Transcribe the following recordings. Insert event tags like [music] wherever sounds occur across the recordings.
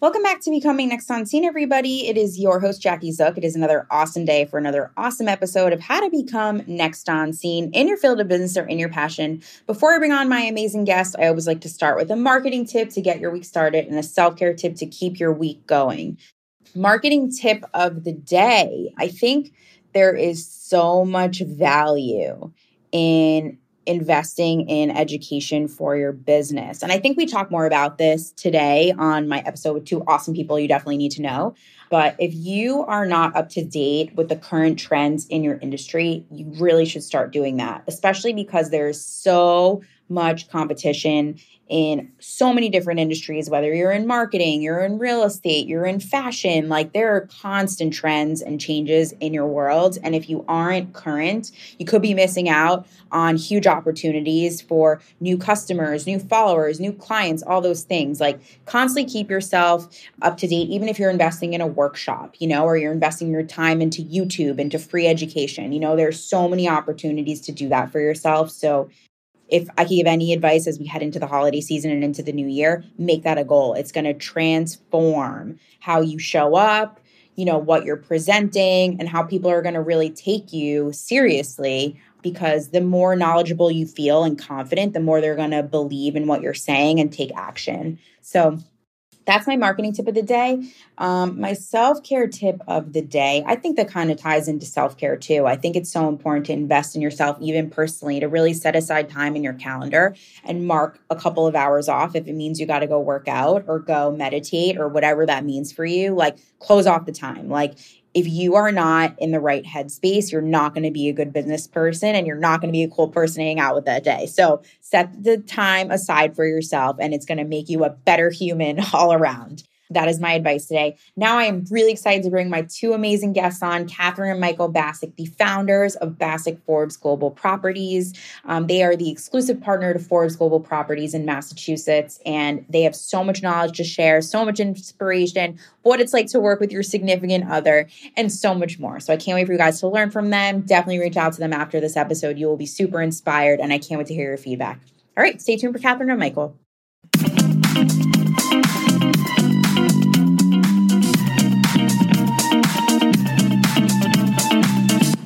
Welcome back to Becoming Next on Scene, everybody. It is your host, Jackie Zook. It is another awesome day for another awesome episode of how to become next on scene in your field of business or in your passion. Before I bring on my amazing guest, I always like to start with a marketing tip to get your week started and a self care tip to keep your week going. Marketing tip of the day I think there is so much value in investing in education for your business. And I think we talk more about this today on my episode with two awesome people you definitely need to know. But if you are not up to date with the current trends in your industry, you really should start doing that, especially because there's so much competition in so many different industries, whether you're in marketing, you're in real estate, you're in fashion, like there are constant trends and changes in your world. And if you aren't current, you could be missing out on huge opportunities for new customers, new followers, new clients, all those things. Like constantly keep yourself up to date, even if you're investing in a workshop, you know, or you're investing your time into YouTube, into free education. You know, there's so many opportunities to do that for yourself. So if I can give any advice as we head into the holiday season and into the new year, make that a goal. It's going to transform how you show up, you know, what you're presenting, and how people are going to really take you seriously because the more knowledgeable you feel and confident, the more they're going to believe in what you're saying and take action. So, that's my marketing tip of the day. Um, my self care tip of the day, I think that kind of ties into self care too. I think it's so important to invest in yourself, even personally, to really set aside time in your calendar and mark a couple of hours off if it means you got to go work out or go meditate or whatever that means for you. Like, close off the time. Like, if you are not in the right headspace, you're not going to be a good business person and you're not going to be a cool person to hang out with that day. So set the time aside for yourself and it's going to make you a better human [laughs] all around. That is my advice today. Now I am really excited to bring my two amazing guests on, Catherine and Michael Bassick, the founders of Bassick Forbes Global Properties. Um, they are the exclusive partner to Forbes Global Properties in Massachusetts, and they have so much knowledge to share, so much inspiration, what it's like to work with your significant other, and so much more. So I can't wait for you guys to learn from them. Definitely reach out to them after this episode. You will be super inspired, and I can't wait to hear your feedback. All right, stay tuned for Catherine and Michael.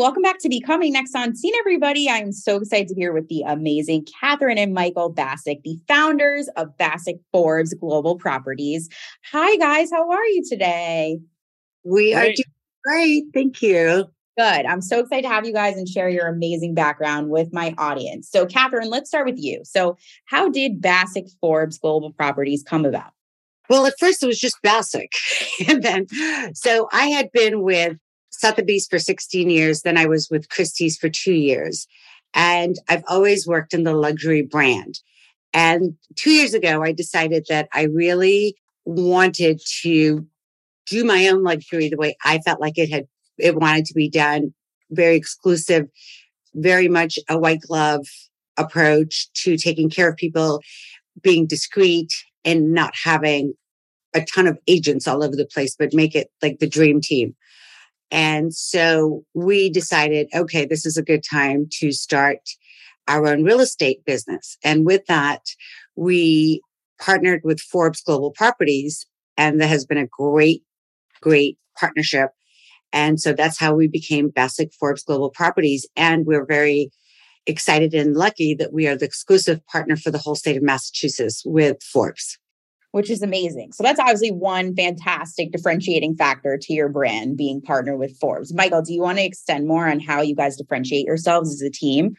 Welcome back to Becoming Next on Scene, everybody. I'm so excited to be here with the amazing Catherine and Michael Bassick, the founders of Bassick Forbes Global Properties. Hi, guys. How are you today? We great. are doing great. Thank you. Good. I'm so excited to have you guys and share your amazing background with my audience. So, Catherine, let's start with you. So, how did Bassick Forbes Global Properties come about? Well, at first it was just Bassick. [laughs] and then, so I had been with Sotheby's for 16 years. Then I was with Christie's for two years. And I've always worked in the luxury brand. And two years ago, I decided that I really wanted to do my own luxury the way I felt like it had, it wanted to be done. Very exclusive, very much a white glove approach to taking care of people, being discreet and not having a ton of agents all over the place, but make it like the dream team. And so we decided, okay, this is a good time to start our own real estate business. And with that, we partnered with Forbes Global Properties, and that has been a great, great partnership. And so that's how we became Bassick Forbes Global Properties. And we're very excited and lucky that we are the exclusive partner for the whole state of Massachusetts with Forbes which is amazing. So that's obviously one fantastic differentiating factor to your brand being partnered with Forbes. Michael, do you want to extend more on how you guys differentiate yourselves as a team?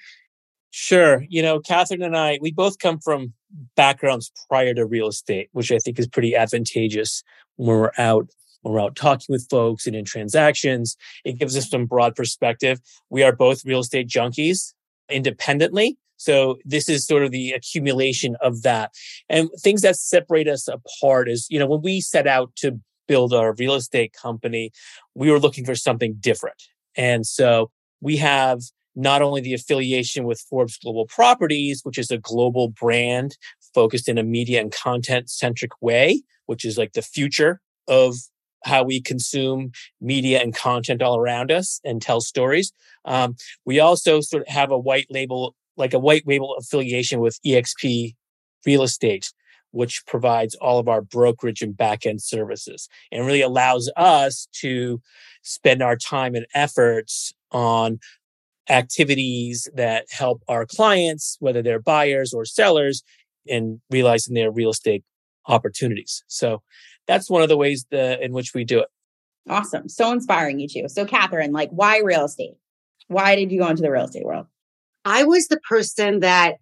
Sure. You know, Catherine and I, we both come from backgrounds prior to real estate, which I think is pretty advantageous when we're out when we're out talking with folks and in transactions. It gives us some broad perspective. We are both real estate junkies independently. So this is sort of the accumulation of that. And things that separate us apart is, you know, when we set out to build our real estate company, we were looking for something different. And so we have not only the affiliation with Forbes Global Properties, which is a global brand focused in a media and content centric way, which is like the future of how we consume media and content all around us and tell stories. Um, we also sort of have a white label, like a white label affiliation with EXP Real Estate, which provides all of our brokerage and back end services and really allows us to spend our time and efforts on activities that help our clients, whether they're buyers or sellers, in realizing their real estate opportunities. So that's one of the ways the, in which we do it. Awesome. So inspiring, you two. So, Catherine, like, why real estate? Why did you go into the real estate world? I was the person that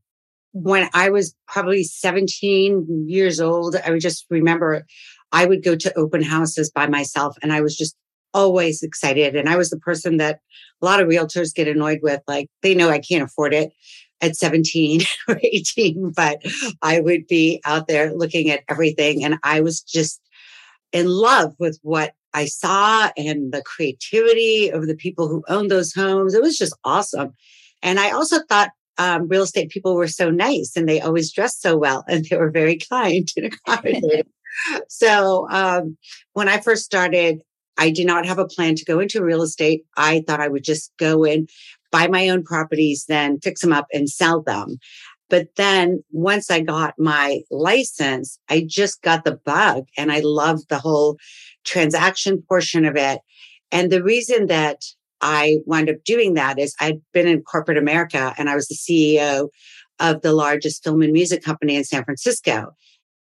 when I was probably 17 years old, I would just remember I would go to open houses by myself and I was just always excited. And I was the person that a lot of realtors get annoyed with. Like they know I can't afford it at 17 [laughs] or 18, but I would be out there looking at everything. And I was just in love with what I saw and the creativity of the people who owned those homes. It was just awesome. And I also thought um, real estate people were so nice and they always dressed so well and they were very [laughs] kind and accommodating. [laughs] so um, when I first started, I did not have a plan to go into real estate. I thought I would just go in, buy my own properties, then fix them up and sell them. But then once I got my license, I just got the bug and I loved the whole transaction portion of it. And the reason that I wound up doing that is I'd been in corporate America and I was the CEO of the largest film and music company in San Francisco.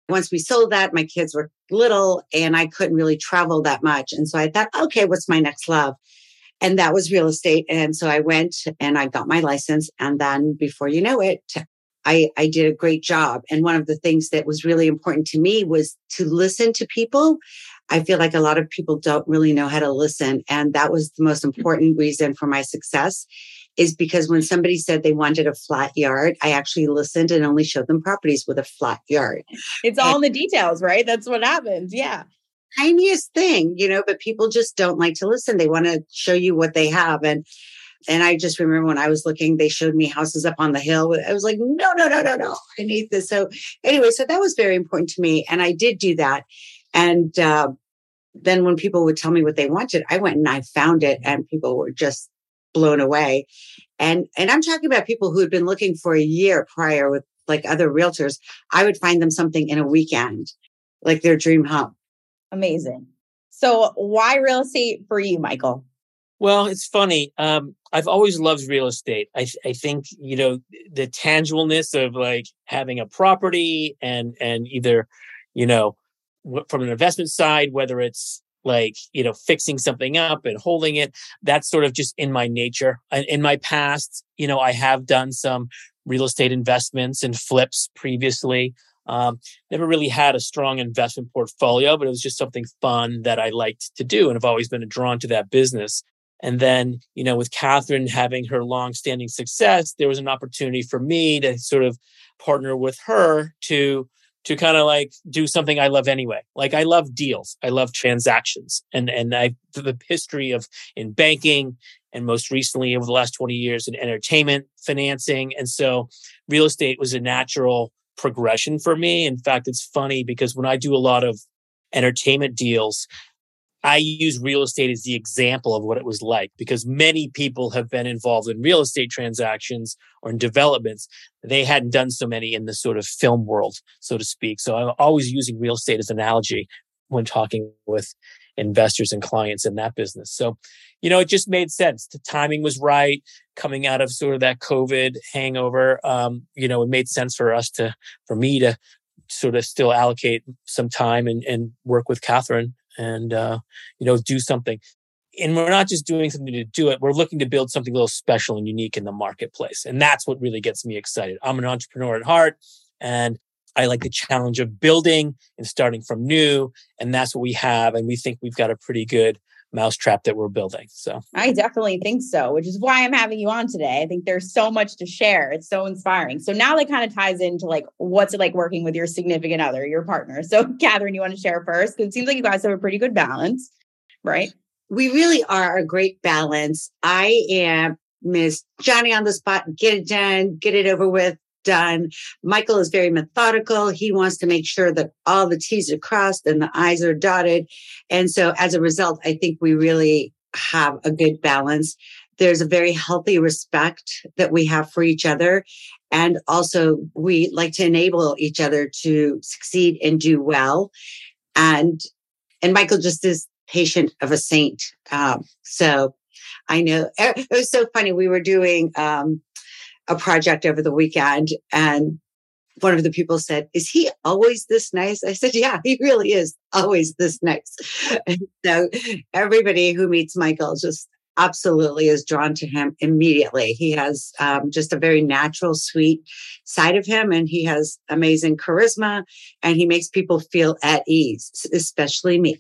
Once we sold that, my kids were little and I couldn't really travel that much. And so I thought, okay, what's my next love? And that was real estate. And so I went and I got my license. And then before you know it, I, I did a great job. And one of the things that was really important to me was to listen to people. I feel like a lot of people don't really know how to listen. And that was the most mm-hmm. important reason for my success is because when somebody said they wanted a flat yard, I actually listened and only showed them properties with a flat yard. It's all and, in the details, right? That's what happens. Yeah. Tiniest thing, you know, but people just don't like to listen. They want to show you what they have. And and I just remember when I was looking, they showed me houses up on the hill. I was like, no, no, no, no, no. I need this. So anyway, so that was very important to me. And I did do that. And uh, then when people would tell me what they wanted, I went and I found it and people were just blown away. And, and I'm talking about people who had been looking for a year prior with like other realtors. I would find them something in a weekend, like their dream home. Amazing. So why real estate for you, Michael? Well, it's funny. Um, I've always loved real estate. I, I think you know the tangibleness of like having a property and and either you know from an investment side, whether it's like you know fixing something up and holding it that's sort of just in my nature. In my past you know i have done some real estate investments and flips previously. Um, never really had a strong investment portfolio but it was just something fun that i liked to do and i've always been drawn to that business. And then you know with catherine having her long-standing success there was an opportunity for me to sort of partner with her to to kind of like do something I love anyway. Like I love deals. I love transactions and, and I, the history of in banking and most recently over the last 20 years in entertainment financing. And so real estate was a natural progression for me. In fact, it's funny because when I do a lot of entertainment deals, I use real estate as the example of what it was like because many people have been involved in real estate transactions or in developments. They hadn't done so many in the sort of film world, so to speak. So I'm always using real estate as an analogy when talking with investors and clients in that business. So, you know, it just made sense. The timing was right coming out of sort of that COVID hangover. Um, you know, it made sense for us to, for me to sort of still allocate some time and, and work with Catherine and uh, you know do something. And we're not just doing something to do it we're looking to build something a little special and unique in the marketplace and that's what really gets me excited. I'm an entrepreneur at heart and i like the challenge of building and starting from new and that's what we have and we think we've got a pretty good mousetrap that we're building. So I definitely think so, which is why I'm having you on today. I think there's so much to share. It's so inspiring. So now that kind of ties into like what's it like working with your significant other, your partner. So [laughs] Catherine, you want to share first? Because it seems like you guys have a pretty good balance, right? We really are a great balance. I am Miss Johnny on the spot, get it done, get it over with, done. Michael is very methodical. He wants to make sure that all the T's are crossed and the I's are dotted. And so as a result, I think we really have a good balance. There's a very healthy respect that we have for each other. And also we like to enable each other to succeed and do well. And, and Michael just is patient of a saint. Um, so I know it was so funny. We were doing, um, a project over the weekend and one of the people said, Is he always this nice? I said, Yeah, he really is always this nice. And [laughs] so everybody who meets Michael just absolutely is drawn to him immediately. He has um, just a very natural, sweet side of him, and he has amazing charisma, and he makes people feel at ease, especially me.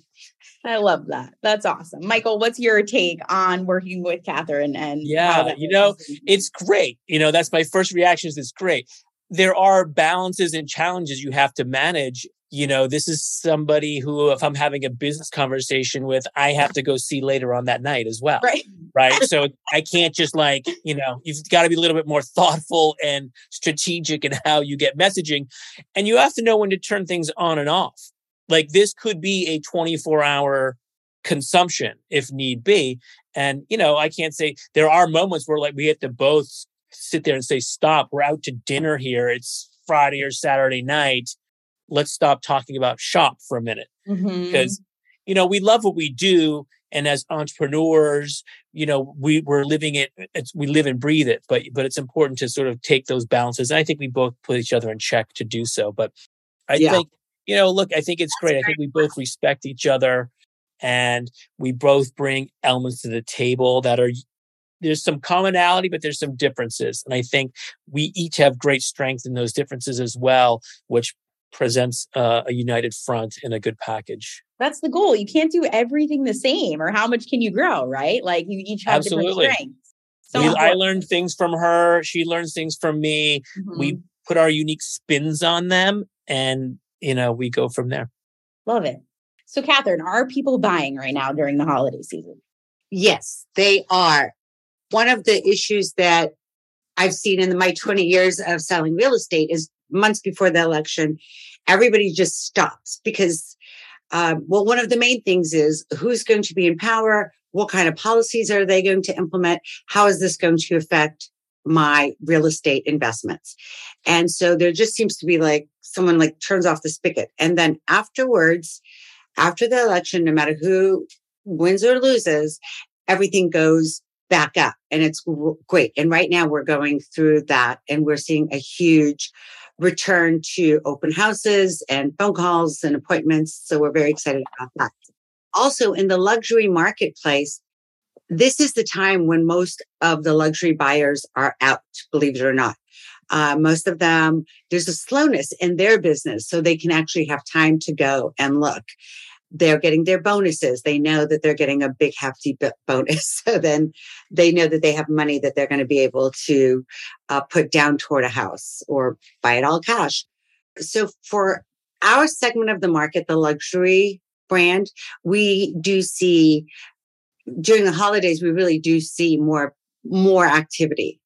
I love that. That's awesome. Michael, what's your take on working with Catherine and Yeah, you know, it's great. You know, that's my first reaction is it's great. There are balances and challenges you have to manage. You know, this is somebody who, if I'm having a business conversation with, I have to go see later on that night as well. Right. Right. [laughs] so I can't just like, you know, you've got to be a little bit more thoughtful and strategic in how you get messaging. And you have to know when to turn things on and off like this could be a 24 hour consumption if need be. And, you know, I can't say there are moments where like we have to both sit there and say, stop, we're out to dinner here. It's Friday or Saturday night. Let's stop talking about shop for a minute. Mm-hmm. Because, you know, we love what we do. And as entrepreneurs, you know, we, we're living it, it's, we live and breathe it, but, but it's important to sort of take those balances. And I think we both put each other in check to do so. But I yeah. think you know, look, I think it's great. I think we both respect each other and we both bring elements to the table that are there's some commonality, but there's some differences. And I think we each have great strength in those differences as well, which presents uh, a united front in a good package. That's the goal. You can't do everything the same, or how much can you grow, right? Like you each have Absolutely. different strengths. So we, I learned things from her. She learns things from me. Mm-hmm. We put our unique spins on them, and you know, we go from there. Love it. So, Catherine, are people buying right now during the holiday season? Yes, they are. One of the issues that I've seen in my 20 years of selling real estate is months before the election, everybody just stops because, um, well, one of the main things is who's going to be in power? What kind of policies are they going to implement? How is this going to affect my real estate investments. And so there just seems to be like someone like turns off the spigot. And then afterwards, after the election, no matter who wins or loses, everything goes back up and it's great. And right now we're going through that and we're seeing a huge return to open houses and phone calls and appointments. So we're very excited about that. Also in the luxury marketplace, this is the time when most of the luxury buyers are out, believe it or not. Uh, most of them, there's a slowness in their business, so they can actually have time to go and look. They're getting their bonuses. They know that they're getting a big, hefty bonus. [laughs] So then they know that they have money that they're going to be able to uh, put down toward a house or buy it all cash. So for our segment of the market, the luxury brand, we do see during the holidays, we really do see more more activity.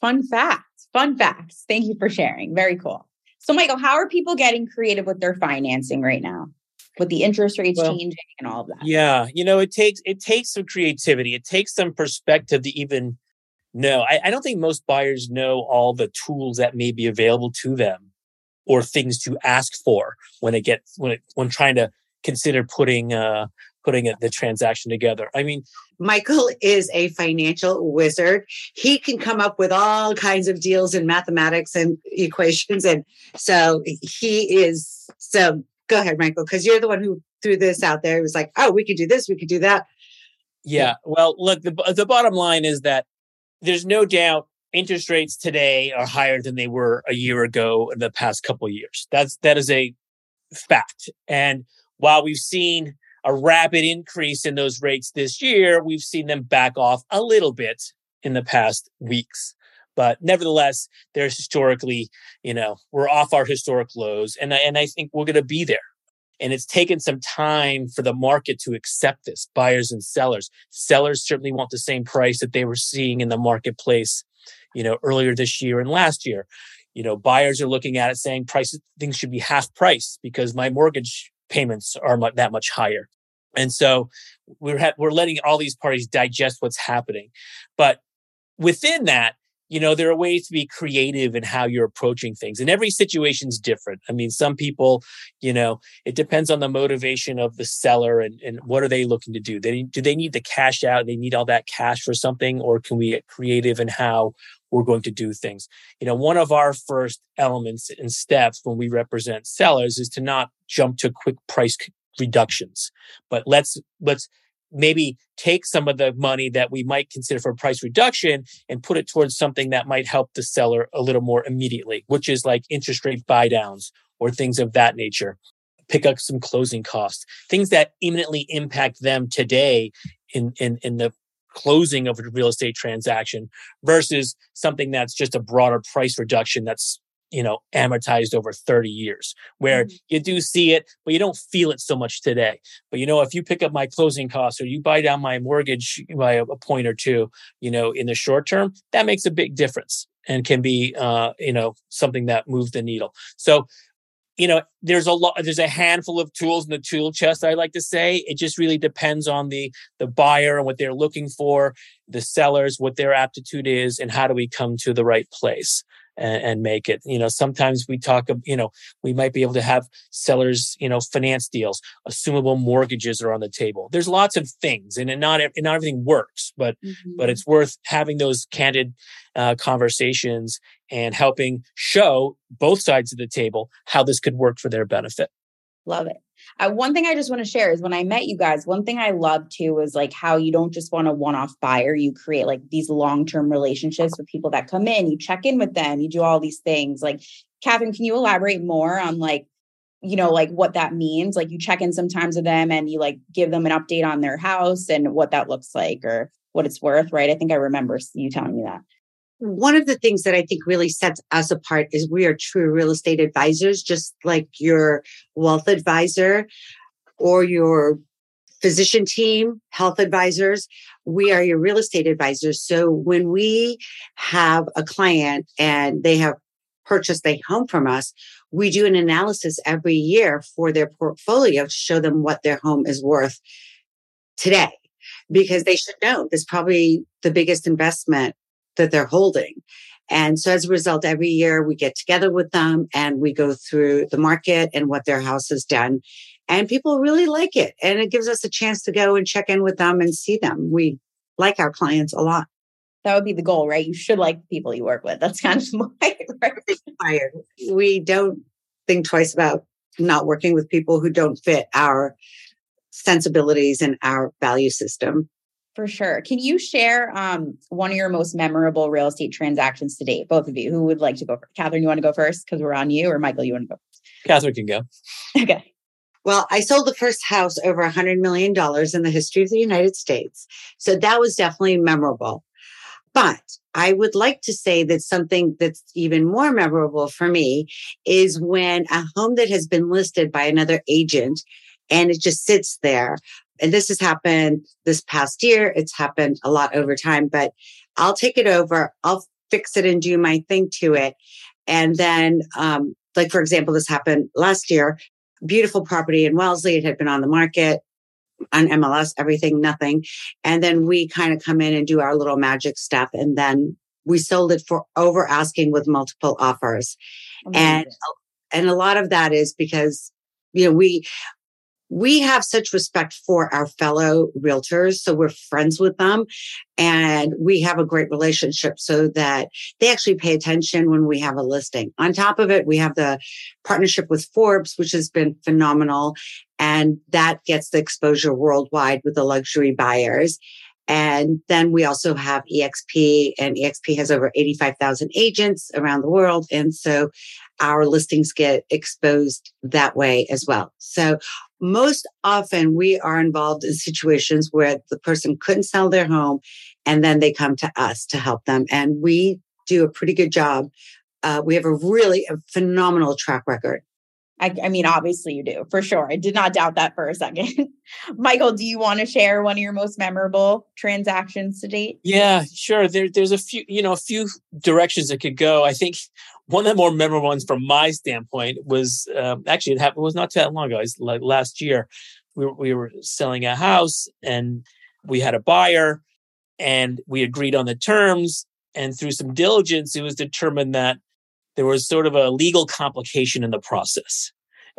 Fun facts. Fun facts. Thank you for sharing. Very cool. So, Michael, how are people getting creative with their financing right now? With the interest rates well, changing and all of that. Yeah, you know, it takes it takes some creativity. It takes some perspective to even know. I, I don't think most buyers know all the tools that may be available to them or things to ask for when they get when it, when trying to consider putting uh, putting the transaction together. I mean, Michael is a financial wizard. He can come up with all kinds of deals in mathematics and equations. And so he is, so go ahead, Michael, because you're the one who threw this out there. It was like, oh, we could do this, we could do that. Yeah. Well, look, the, the bottom line is that there's no doubt interest rates today are higher than they were a year ago in the past couple of years. That's, that is a fact. And while we've seen a rapid increase in those rates this year, we've seen them back off a little bit in the past weeks. But nevertheless, there's historically, you know, we're off our historic lows, and I, and I think we're going to be there. And it's taken some time for the market to accept this, buyers and sellers. Sellers certainly want the same price that they were seeing in the marketplace, you know, earlier this year and last year. You know, buyers are looking at it saying prices, things should be half price because my mortgage payments are that much higher. And so we're ha- we're letting all these parties digest what's happening. But within that, you know, there are ways to be creative in how you're approaching things. And every situation's different. I mean, some people, you know, it depends on the motivation of the seller and, and what are they looking to do? They do they need the cash out? They need all that cash for something, or can we get creative in how we're going to do things? You know, one of our first elements and steps when we represent sellers is to not jump to quick price reductions, but let's let's maybe take some of the money that we might consider for a price reduction and put it towards something that might help the seller a little more immediately, which is like interest rate buy downs or things of that nature. Pick up some closing costs, things that imminently impact them today in, in, in the closing of a real estate transaction versus something that's just a broader price reduction that's you know amortized over 30 years where mm-hmm. you do see it but you don't feel it so much today but you know if you pick up my closing costs or you buy down my mortgage by a, point or two you know in the short term that makes a big difference and can be uh you know something that moves the needle so you know there's a lot there's a handful of tools in the tool chest i like to say. It just really depends on the the buyer and what they're looking for the sellers what their aptitude is and how do we come to the right place and, and, make it. You know, sometimes we talk, you know, we might be able to have sellers, you know, finance deals, assumable mortgages are on the table. There's lots of things, and not and not everything works, but mm-hmm. but it's worth having those candid uh, conversations and helping show both sides of the table how this could work for their benefit. Love it. One thing I just want to share is when I met you guys, one thing I love too was like how you don't just want a one off buyer. You create like these long term relationships with people that come in, you check in with them, you do all these things. Like, Catherine, can you elaborate more on like, you know, like what that means? Like, you check in sometimes with them and you like give them an update on their house and what that looks like or what it's worth, right? I think I remember you telling me that one of the things that I think really sets us apart is we are true real estate advisors, just like your wealth advisor or your physician team, health advisors. We are your real estate advisors. So when we have a client and they have purchased a home from us, we do an analysis every year for their portfolio to show them what their home is worth today because they should know this probably the biggest investment that they're holding. And so as a result, every year we get together with them and we go through the market and what their house has done. And people really like it. And it gives us a chance to go and check in with them and see them. We like our clients a lot. That would be the goal, right? You should like people you work with. That's kind of [laughs] right? [laughs] We don't think twice about not working with people who don't fit our sensibilities and our value system. For sure. Can you share um, one of your most memorable real estate transactions to date? Both of you. Who would like to go first? Catherine, you want to go first because we're on you, or Michael, you want to go first? Catherine can go. Okay. Well, I sold the first house over a $100 million in the history of the United States. So that was definitely memorable. But I would like to say that something that's even more memorable for me is when a home that has been listed by another agent and it just sits there and this has happened this past year. It's happened a lot over time, but I'll take it over. I'll fix it and do my thing to it. And then, um, like, for example, this happened last year. Beautiful property in Wellesley. It had been on the market on MLS, everything, nothing. And then we kind of come in and do our little magic stuff. And then we sold it for over asking with multiple offers. And, and a lot of that is because, you know, we, we have such respect for our fellow realtors. So we're friends with them and we have a great relationship so that they actually pay attention when we have a listing. On top of it, we have the partnership with Forbes, which has been phenomenal. And that gets the exposure worldwide with the luxury buyers. And then we also have EXP and EXP has over 85,000 agents around the world. And so our listings get exposed that way as well. So most often we are involved in situations where the person couldn't sell their home and then they come to us to help them. And we do a pretty good job. Uh, we have a really a phenomenal track record. I, I, mean, obviously you do for sure. I did not doubt that for a second. [laughs] Michael, do you want to share one of your most memorable transactions to date? Yeah, sure. There, there's a few, you know, a few directions it could go. I think one of the more memorable ones from my standpoint was um, actually it happened it was not that long ago. It was like last year. We we were selling a house and we had a buyer and we agreed on the terms. And through some diligence, it was determined that there was sort of a legal complication in the process.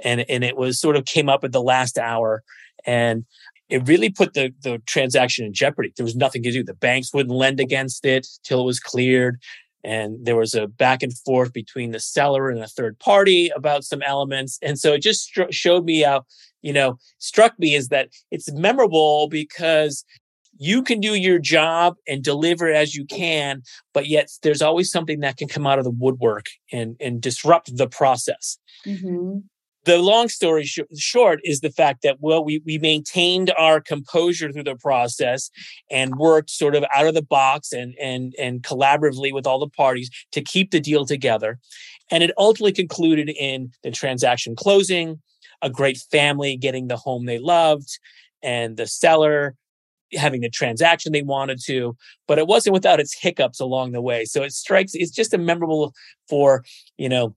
And, and it was sort of came up at the last hour. And it really put the, the transaction in jeopardy. There was nothing to do. The banks wouldn't lend against it till it was cleared. And there was a back and forth between the seller and a third party about some elements. And so it just showed me how, you know, struck me is that it's memorable because you can do your job and deliver as you can, but yet there's always something that can come out of the woodwork and, and disrupt the process. Mm-hmm. The long story sh- short is the fact that, well, we, we maintained our composure through the process and worked sort of out of the box and, and, and collaboratively with all the parties to keep the deal together. And it ultimately concluded in the transaction closing, a great family getting the home they loved, and the seller having the transaction they wanted to, but it wasn't without its hiccups along the way. So it strikes, it's just a memorable for, you know,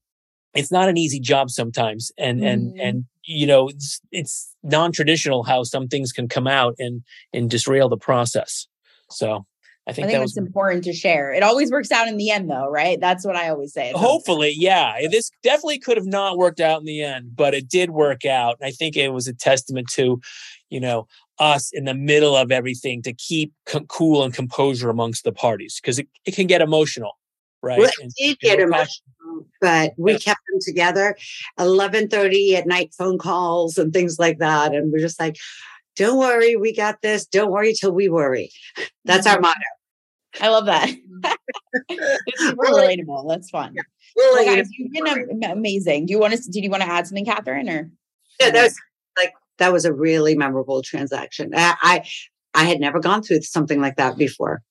it's not an easy job sometimes. And, mm. and, and, you know, it's, it's non-traditional how some things can come out and, and disrail the process. So I think, I think that's important to share. It always works out in the end, though, right? That's what I always say. Hopefully, yeah. This definitely could have not worked out in the end, but it did work out. I think it was a testament to, you know, us in the middle of everything to keep co- cool and composure amongst the parties because it, it can get emotional, right? Well, it did get emotional, but we yeah. kept them together. Eleven thirty at night, phone calls and things like that, and we're just like, "Don't worry, we got this. Don't worry till we worry." That's our mm-hmm. motto. I love that. [laughs] it's [laughs] super relatable. That's fun. Yeah. Well, guys, you've been amazing. Do you want to? Did you want to add something, Catherine? Or yeah, that was like that was a really memorable transaction. I, I, I had never gone through something like that before.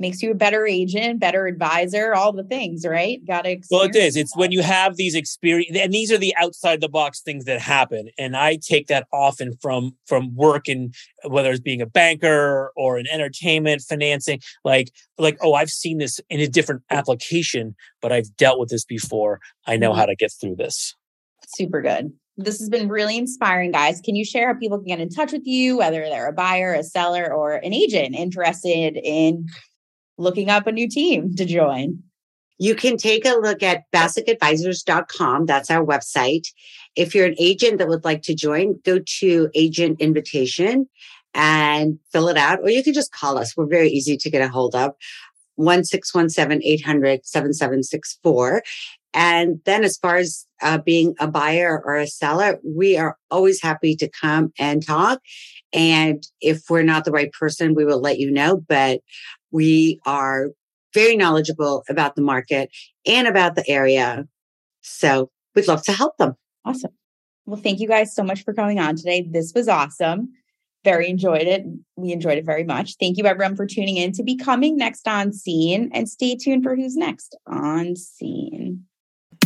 Makes you a better agent, better advisor, all the things, right? Got to. Well, it is. It's when you have these experience, and these are the outside the box things that happen. And I take that often from from work and whether it's being a banker or an entertainment financing. Like, like, oh, I've seen this in a different application, but I've dealt with this before. I know mm-hmm. how to get through this. Super good. This has been really inspiring, guys. Can you share how people can get in touch with you, whether they're a buyer, a seller, or an agent interested in looking up a new team to join? You can take a look at bassicadvisors.com. That's our website. If you're an agent that would like to join, go to agent invitation and fill it out, or you can just call us. We're very easy to get a hold of. 1617 800 7764. And then as far as uh, being a buyer or a seller, we are always happy to come and talk. And if we're not the right person, we will let you know. But we are very knowledgeable about the market and about the area. So we'd love to help them. Awesome. Well, thank you guys so much for coming on today. This was awesome. Very enjoyed it. We enjoyed it very much. Thank you, everyone, for tuning in to Becoming Next on Scene. And stay tuned for who's next on Scene.